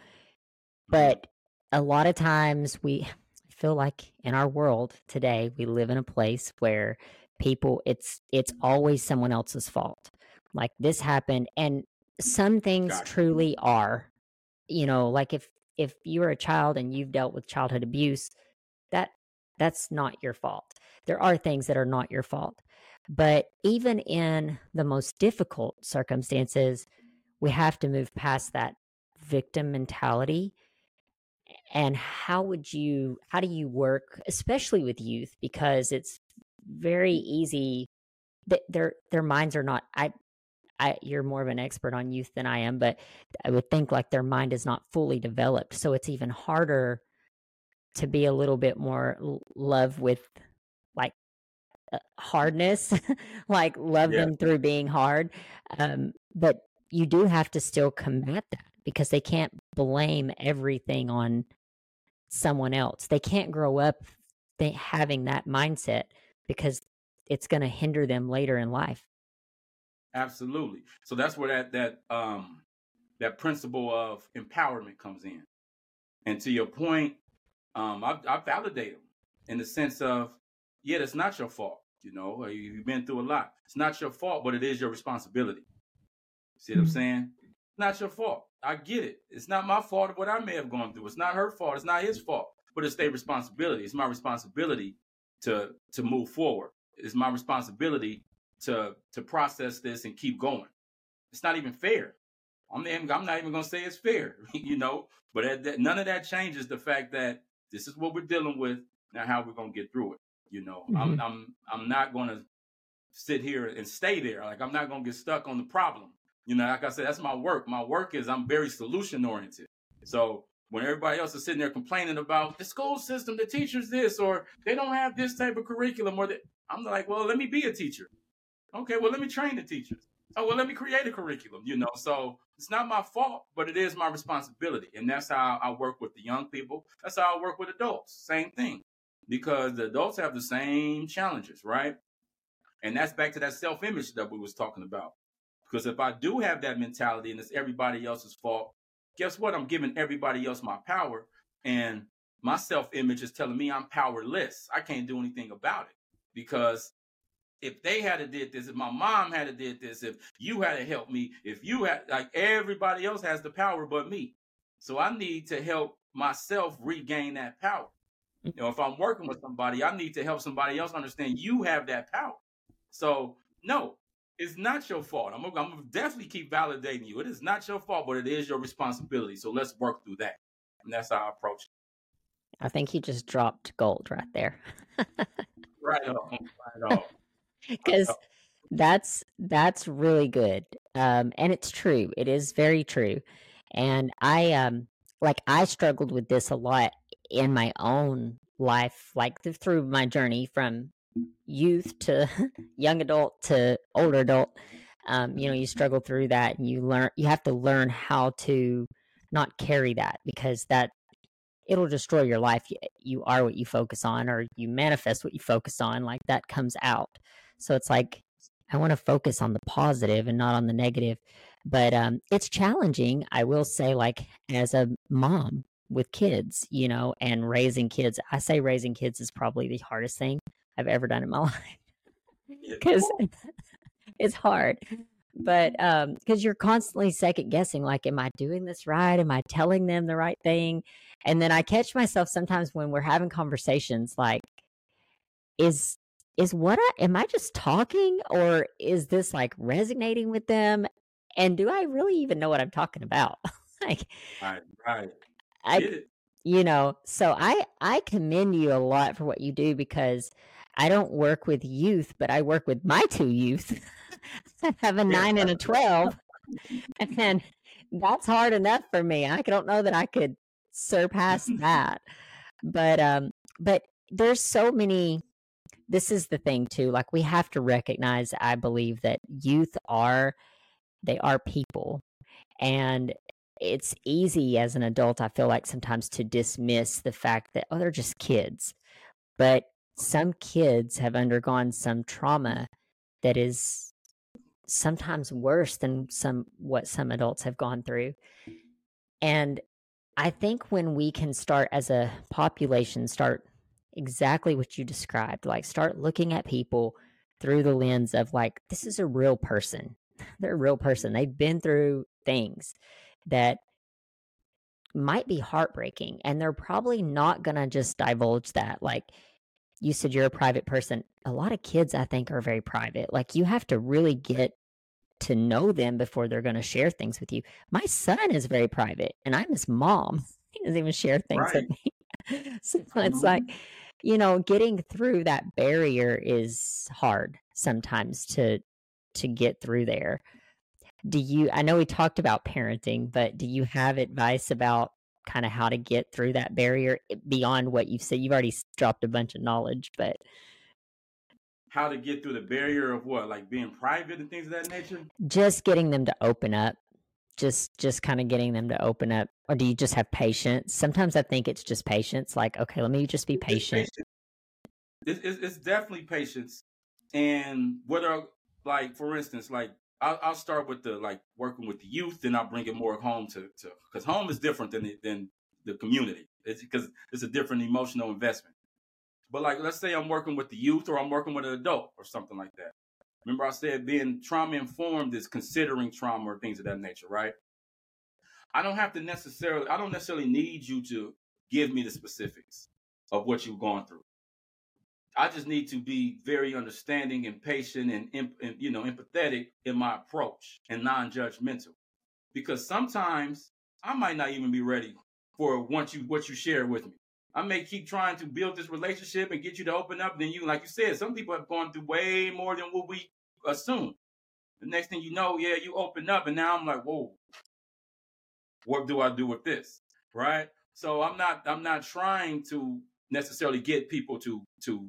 S1: mm-hmm. but a lot of times we feel like in our world today, we live in a place where people it's it's always someone else's fault. Like this happened and some things gotcha. truly are. You know, like if if you're a child and you've dealt with childhood abuse, that that's not your fault. There are things that are not your fault. But even in the most difficult circumstances, we have to move past that victim mentality. And how would you, how do you work, especially with youth, because it's very mm. easy that their their minds are not I I you're more of an expert on youth than I am, but I would think like their mind is not fully developed. So it's even harder to be a little bit more love with hardness, like love yeah. them through being hard. Um, but you do have to still combat that because they can't blame everything on someone else. They can't grow up th- having that mindset because it's going to hinder them later in life.
S2: Absolutely. So that's where that that um that principle of empowerment comes in. And to your point, um, I, I validate them in the sense of, yeah, that's not your fault. You know, you've been through a lot. It's not your fault, but it is your responsibility. See what I'm mm-hmm. saying? It's not your fault. I get it. It's not my fault of what I may have gone through. It's not her fault. It's not his fault. but it's their responsibility. It's my responsibility to to move forward. It's my responsibility to to process this and keep going. It's not even fair. I'm, I'm not even going to say it's fair, you know. But that, none of that changes the fact that this is what we're dealing with. Now, how we're going to get through it. You know, mm-hmm. I'm I'm I'm not going to sit here and stay there. Like I'm not going to get stuck on the problem. You know, like I said, that's my work. My work is I'm very solution oriented. So when everybody else is sitting there complaining about the school system, the teachers this, or they don't have this type of curriculum, or that, I'm like, well, let me be a teacher. Okay, well, let me train the teachers. Oh, well, let me create a curriculum, you know. So it's not my fault, but it is my responsibility. And that's how I work with the young people. That's how I work with adults. Same thing. Because the adults have the same challenges, right? And that's back to that self-image that we was talking about. Because if I do have that mentality and it's everybody else's fault, guess what? I'm giving everybody else my power. And my self-image is telling me I'm powerless. I can't do anything about it. Because if they had to did this, if my mom had to did this, if you had to help me, if you had like everybody else has the power but me. So I need to help myself regain that power. You know, if I'm working with somebody, I need to help somebody else understand you have that power. So no, it's not your fault. I'm, I'm gonna definitely keep validating you. It is not your fault, but it is your responsibility. So let's work through that. And that's how I approach it.
S1: I think he just dropped gold right there.
S2: right on. Right on
S1: because that's that's really good um and it's true it is very true and i um like i struggled with this a lot in my own life like through my journey from youth to young adult to older adult um you know you struggle through that and you learn you have to learn how to not carry that because that it'll destroy your life you are what you focus on or you manifest what you focus on like that comes out so it's like I want to focus on the positive and not on the negative. But um, it's challenging, I will say, like as a mom with kids, you know, and raising kids. I say raising kids is probably the hardest thing I've ever done in my life because it's hard. But um, because you're constantly second guessing, like, am I doing this right? Am I telling them the right thing? And then I catch myself sometimes when we're having conversations, like, is is what I am I just talking or is this like resonating with them? And do I really even know what I'm talking about? like
S2: right, right.
S1: I you know, so I I commend you a lot for what you do because I don't work with youth, but I work with my two youth. I have a nine and a twelve. and that's hard enough for me. I don't know that I could surpass that. But um but there's so many this is the thing too like we have to recognize i believe that youth are they are people and it's easy as an adult i feel like sometimes to dismiss the fact that oh they're just kids but some kids have undergone some trauma that is sometimes worse than some what some adults have gone through and i think when we can start as a population start exactly what you described. Like, start looking at people through the lens of, like, this is a real person. They're a real person. They've been through things that might be heartbreaking, and they're probably not going to just divulge that. Like, you said you're a private person. A lot of kids, I think, are very private. Like, you have to really get to know them before they're going to share things with you. My son is very private, and I'm his mom. He doesn't even share things right. with me. so it's mm-hmm. like you know, getting through that barrier is hard sometimes to to get through there. Do you I know we talked about parenting, but do you have advice about kind of how to get through that barrier eh, beyond what you've said? You've already dropped a bunch of knowledge, but
S2: how to get through the barrier of what like being private and things of that nature?
S1: Just getting them to open up just just kind of getting them to open up or do you just have patience? Sometimes i think it's just patience like okay let me just be patient.
S2: it's, it's, it's definitely patience and whether like for instance like I'll, I'll, start with the like working with the youth then i'll bring it more home to to because home is different than the, than the community it's because it's a different emotional investment but like let's say i'm working with the youth or i'm working with an adult or something like that Remember, I said being trauma informed is considering trauma or things of that nature, right? I don't have to necessarily, I don't necessarily need you to give me the specifics of what you've gone through. I just need to be very understanding and patient and, and you know empathetic in my approach and non-judgmental, because sometimes I might not even be ready for once you what you share with me. I may keep trying to build this relationship and get you to open up. Then you, like you said, some people have gone through way more than what we assume. The next thing you know, yeah, you open up, and now I'm like, whoa, what do I do with this? Right? So I'm not I'm not trying to necessarily get people to to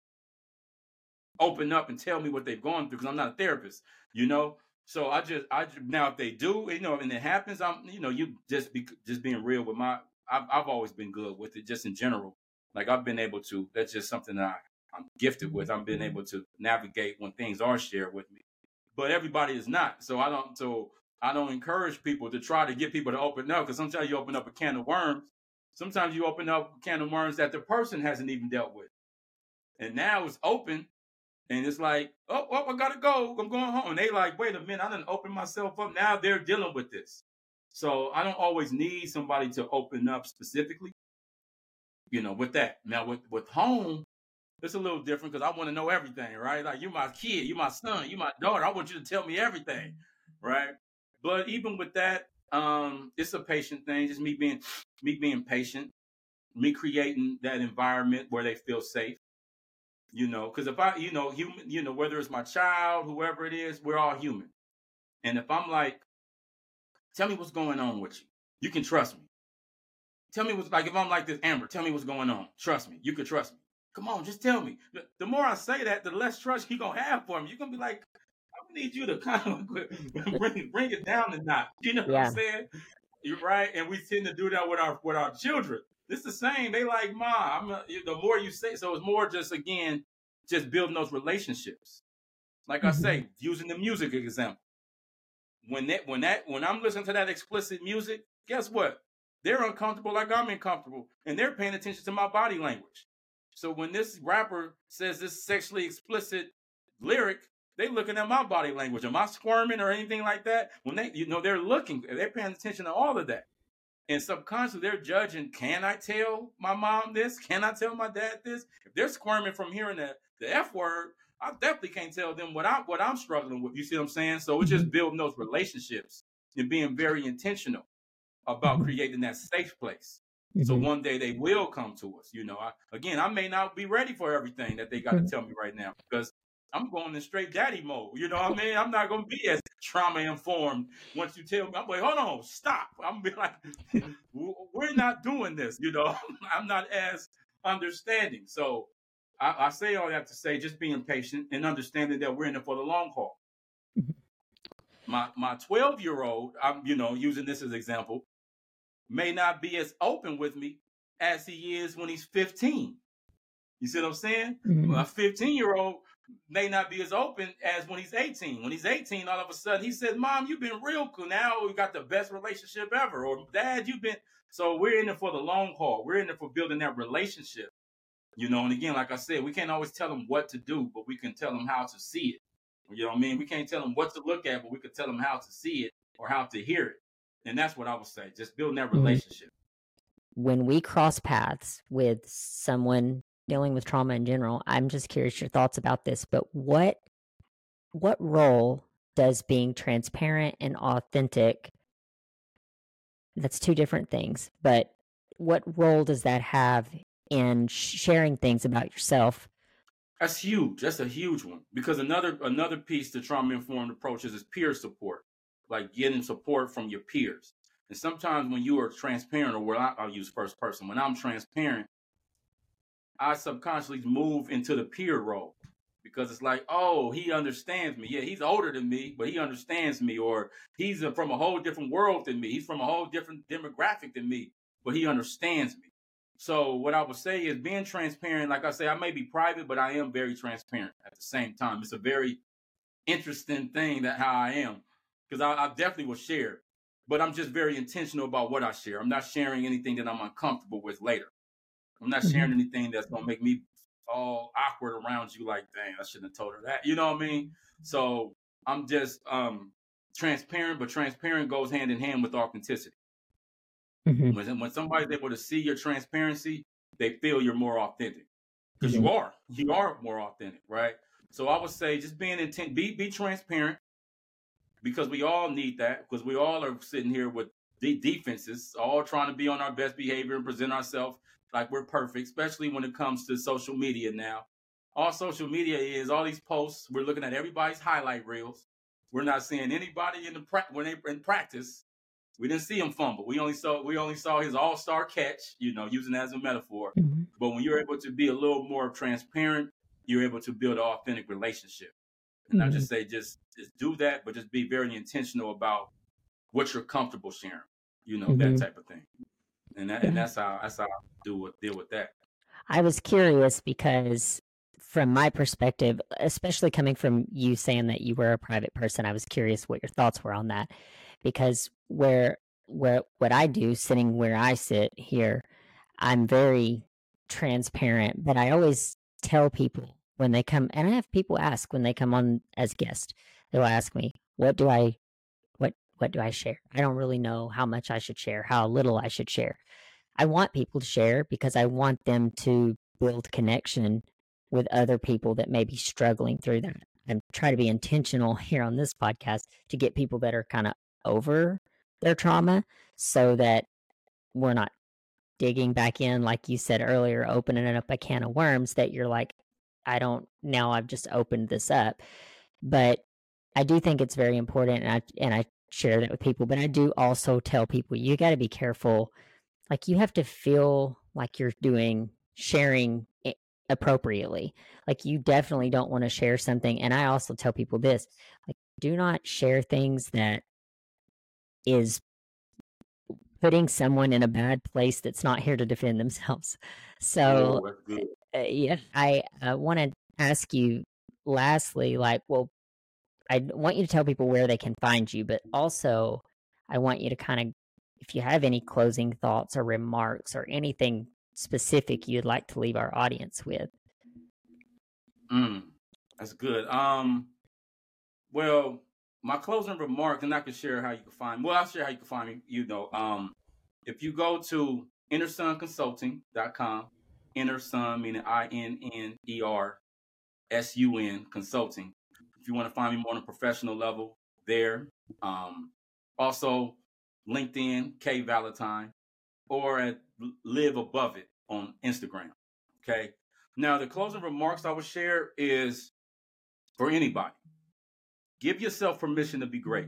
S2: open up and tell me what they've gone through because I'm not a therapist, you know. So I just I now if they do, you know, and it happens, I'm you know you just be just being real with my I've I've always been good with it just in general. Like I've been able to. That's just something that I, I'm gifted with. I've been able to navigate when things are shared with me, but everybody is not. So I don't. So I don't encourage people to try to get people to open up because sometimes you open up a can of worms. Sometimes you open up a can of worms that the person hasn't even dealt with, and now it's open and it's like, oh, oh, I gotta go. I'm going home. And they like, wait a minute, I didn't open myself up. Now they're dealing with this. So I don't always need somebody to open up specifically, you know, with that. Now with with home, it's a little different because I want to know everything, right? Like you're my kid, you're my son, you're my daughter. I want you to tell me everything, right? But even with that, um, it's a patient thing. Just me being me being patient, me creating that environment where they feel safe you know, because if I, you know, human, you know, whether it's my child, whoever it is, we're all human. And if I'm like, tell me what's going on with you, you can trust me. Tell me what's like, if I'm like this, Amber, tell me what's going on. Trust me. You can trust me. Come on, just tell me. The, the more I say that, the less trust you're to have for me. You're to be like, I need you to kind of bring, bring it down a notch. You know yeah. what I'm saying? You're right. And we tend to do that with our, with our children. It's the same. They like, ma. I'm a, the more you say, so it's more just again, just building those relationships. Like mm-hmm. I say, using the music example. When that, when that, when I'm listening to that explicit music, guess what? They're uncomfortable like I'm uncomfortable, and they're paying attention to my body language. So when this rapper says this sexually explicit lyric, they looking at my body language. Am I squirming or anything like that? When they, you know, they're looking, they're paying attention to all of that. And subconsciously, they're judging can I tell my mom this? Can I tell my dad this? If they're squirming from hearing the, the F word, I definitely can't tell them what I'm what I'm struggling with. You see what I'm saying? So it's just mm-hmm. building those relationships and being very intentional about mm-hmm. creating that safe place. Mm-hmm. So one day they will come to us. You know, I, again, I may not be ready for everything that they got to mm-hmm. tell me right now because I'm going in straight daddy mode. You know what I mean? I'm not gonna be as trauma informed once you tell me. I'm like, hold on, stop. I'm be like, we're not doing this. You know, I'm not as understanding. So I, I, say all that to say, just being patient and understanding that we're in it for the long haul. Mm-hmm. My my 12 year old, I'm you know using this as example, may not be as open with me as he is when he's 15. You see what I'm saying? Mm-hmm. A 15 year old may not be as open as when he's 18. When he's 18, all of a sudden he said, Mom, you've been real cool. Now we got the best relationship ever. Or Dad, you've been so we're in it for the long haul. We're in it for building that relationship. You know, and again, like I said, we can't always tell them what to do, but we can tell them how to see it. You know what I mean? We can't tell them what to look at, but we can tell them how to see it or how to hear it. And that's what I would say. Just building that mm-hmm. relationship.
S1: When we cross paths with someone dealing with trauma in general, I'm just curious your thoughts about this, but what what role does being transparent and authentic that's two different things, but what role does that have in sharing things about yourself?
S2: That's huge. That's a huge one because another another piece to trauma informed approaches is peer support, like getting support from your peers. And sometimes when you are transparent, or where I'll use first person, when I'm transparent, I subconsciously move into the peer role because it's like, oh, he understands me. Yeah, he's older than me, but he understands me, or he's from a whole different world than me. He's from a whole different demographic than me, but he understands me. So what I would say is being transparent. Like I say, I may be private, but I am very transparent at the same time. It's a very interesting thing that how I am because I, I definitely will share, but I'm just very intentional about what I share. I'm not sharing anything that I'm uncomfortable with later. I'm not sharing mm-hmm. anything that's gonna make me all awkward around you. Like, dang, I shouldn't have told her that. You know what I mean? So I'm just um transparent, but transparent goes hand in hand with authenticity. Mm-hmm. When, when somebody's able to see your transparency, they feel you're more authentic because mm-hmm. you are. You are more authentic, right? So I would say just being intent, be be transparent because we all need that because we all are sitting here with the defenses, all trying to be on our best behavior and present ourselves like we're perfect, especially when it comes to social media now. All social media is all these posts. We're looking at everybody's highlight reels. We're not seeing anybody in the pra- when they in practice. We didn't see him fumble. We only saw we only saw his all star catch. You know, using that as a metaphor. Mm-hmm. But when you're able to be a little more transparent, you're able to build an authentic relationship. And mm-hmm. I just say just just do that, but just be very intentional about what you're comfortable sharing. You know, mm-hmm. that type of thing. And that, and that's how that's how I do with, deal with that.
S1: I was curious because from my perspective, especially coming from you saying that you were a private person, I was curious what your thoughts were on that. Because where where what I do, sitting where I sit here, I'm very transparent, but I always tell people when they come and I have people ask when they come on as guests, they'll ask me, What do I what what do I share? I don't really know how much I should share, how little I should share. I want people to share because I want them to build connection with other people that may be struggling through that. I'm trying to be intentional here on this podcast to get people that are kind of over their trauma so that we're not digging back in, like you said earlier, opening up a can of worms that you're like, I don't, now I've just opened this up. But I do think it's very important and I, and I share that with people, but I do also tell people you got to be careful. Like you have to feel like you're doing sharing appropriately. Like you definitely don't want to share something. And I also tell people this like, do not share things that is putting someone in a bad place that's not here to defend themselves. So, oh, uh, yeah, I uh, want to ask you lastly, like, well, I want you to tell people where they can find you, but also I want you to kind of, if you have any closing thoughts or remarks or anything specific you'd like to leave our audience with?
S2: Mm, that's good. Um, well, my closing remarks, and I can share how you can find. Well, I'll share how you can find me. You know, um, if you go to innersunconsulting.com, inner sun meaning I N N E R S U N consulting. If you want to find me more on a professional level, there. Um, also, LinkedIn, K Vallatine, or at live above it on Instagram. Okay. Now, the closing remarks I would share is for anybody give yourself permission to be great.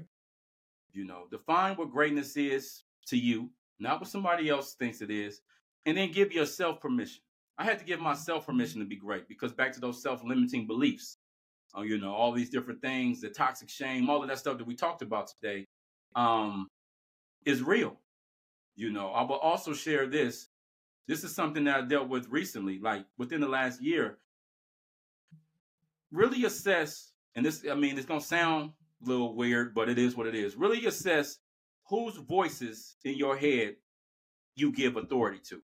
S2: You know, define what greatness is to you, not what somebody else thinks it is, and then give yourself permission. I had to give myself permission to be great because back to those self limiting beliefs, uh, you know, all these different things, the toxic shame, all of that stuff that we talked about today um, is real. You know, I will also share this. This is something that I dealt with recently, like within the last year. Really assess, and this, I mean, it's going to sound a little weird, but it is what it is. Really assess whose voices in your head you give authority to.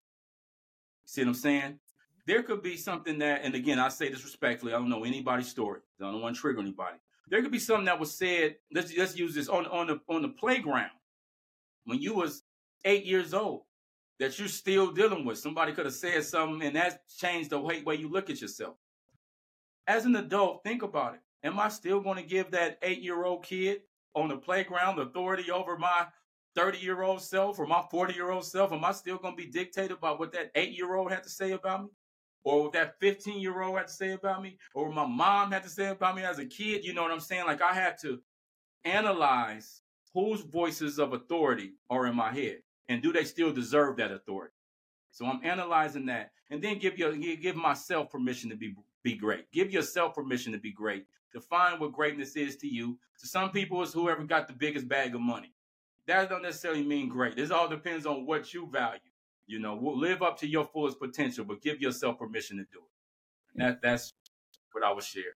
S2: See what I'm saying? There could be something that, and again, I say this respectfully. I don't know anybody's story. I don't want to trigger anybody. There could be something that was said. Let's let's use this on on the on the playground when you was eight years old that you're still dealing with. Somebody could have said something and that changed the way, way you look at yourself. As an adult, think about it. Am I still going to give that eight year old kid on the playground authority over my 30 year old self or my 40 year old self? Am I still going to be dictated by what that eight year old had to say about me? Or what that 15 year old had to say about me? Or my mom had to say about me as a kid? You know what I'm saying? Like I had to analyze whose voices of authority are in my head and do they still deserve that authority? So I'm analyzing that, and then give your give myself permission to be be great. Give yourself permission to be great. Define what greatness is to you. To some people, it's whoever got the biggest bag of money. That don't necessarily mean great. This all depends on what you value. You know, live up to your fullest potential, but give yourself permission to do it. And that that's what I would share.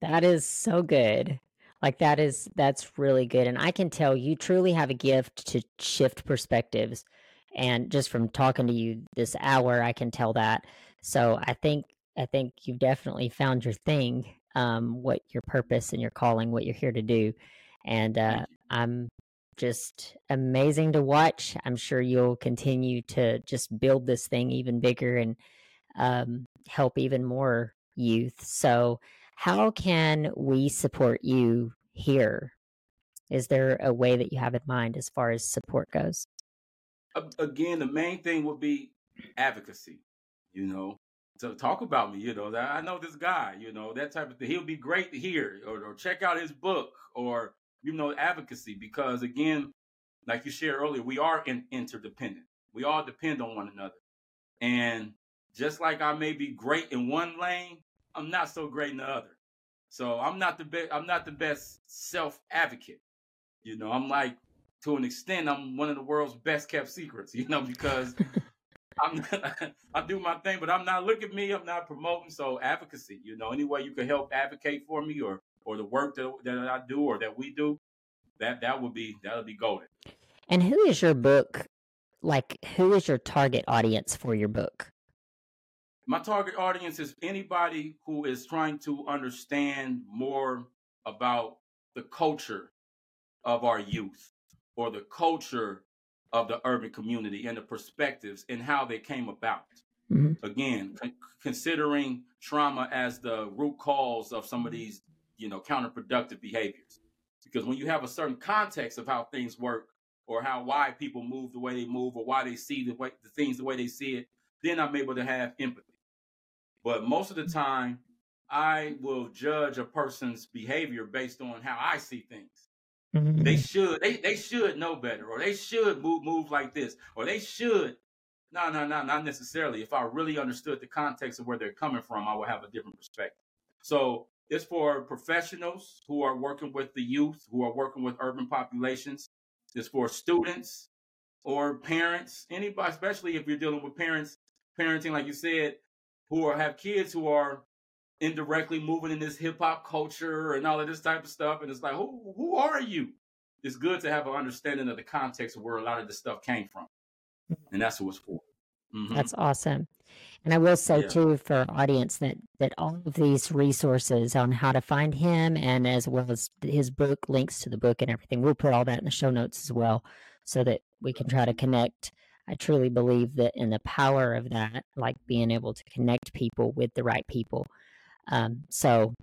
S1: That is so good. Like that is that's really good and I can tell you truly have a gift to shift perspectives and just from talking to you this hour I can tell that. So I think I think you've definitely found your thing um what your purpose and your calling what you're here to do and uh I'm just amazing to watch. I'm sure you'll continue to just build this thing even bigger and um, help even more youth. So, how can we support you here? Is there a way that you have in mind as far as support goes?
S2: Again, the main thing would be advocacy. You know, to talk about me. You know, I know this guy. You know, that type of thing. He'll be great hear, or, or check out his book, or you know, advocacy. Because again, like you shared earlier, we are in, interdependent. We all depend on one another, and just like I may be great in one lane, I'm not so great in the other. So I'm not the best. I'm not the best self advocate. You know, I'm like to an extent, I'm one of the world's best kept secrets. You know, because I'm I do my thing, but I'm not. Look at me. I'm not promoting. So advocacy. You know, any way you can help advocate for me, or or the work that that I do, or that we do, that that would be that would be golden.
S1: And who is your book? Like, who is your target audience for your book?
S2: My target audience is anybody who is trying to understand more about the culture of our youth or the culture of the urban community and the perspectives and how they came about. Mm-hmm. Again, con- considering trauma as the root cause of some of these, you know, counterproductive behaviors. Because when you have a certain context of how things work or how why people move the way they move or why they see the way the things the way they see it, then I'm able to have empathy. But most of the time, I will judge a person's behavior based on how I see things. Mm-hmm. They should they they should know better, or they should move move like this, or they should. No, no, no, not necessarily. If I really understood the context of where they're coming from, I would have a different perspective. So it's for professionals who are working with the youth, who are working with urban populations. It's for students or parents, anybody, especially if you're dealing with parents, parenting, like you said, who are have kids who are indirectly moving in this hip hop culture and all of this type of stuff. And it's like, who who are you? It's good to have an understanding of the context of where a lot of this stuff came from. And that's what it's for.
S1: Mm-hmm. That's awesome. And I will say yeah. too for our audience that that all of these resources on how to find him and as well as his book, links to the book and everything, we'll put all that in the show notes as well so that we can try to connect I truly believe that in the power of that, like being able to connect people with the right people. Um, so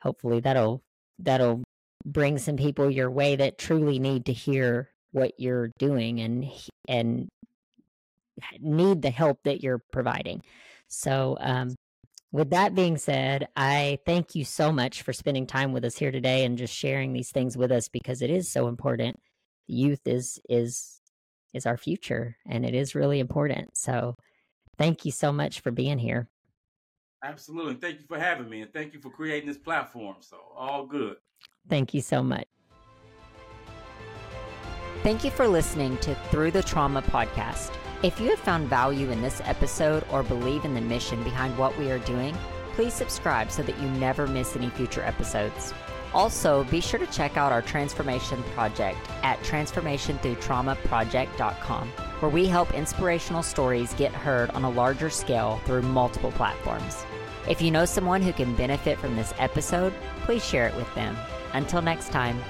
S1: hopefully that'll that'll bring some people your way that truly need to hear what you're doing and and need the help that you're providing. So um, with that being said, I thank you so much for spending time with us here today and just sharing these things with us because it is so important. Youth is is is our future and it is really important. So thank you so much for being here.
S2: Absolutely. Thank you for having me and thank you for creating this platform. So all good.
S1: Thank you so much. Thank you for listening to Through the Trauma podcast. If you have found value in this episode or believe in the mission behind what we are doing, please subscribe so that you never miss any future episodes. Also, be sure to check out our transformation project at transformationthroughtraumaproject.com, where we help inspirational stories get heard on a larger scale through multiple platforms. If you know someone who can benefit from this episode, please share it with them. Until next time,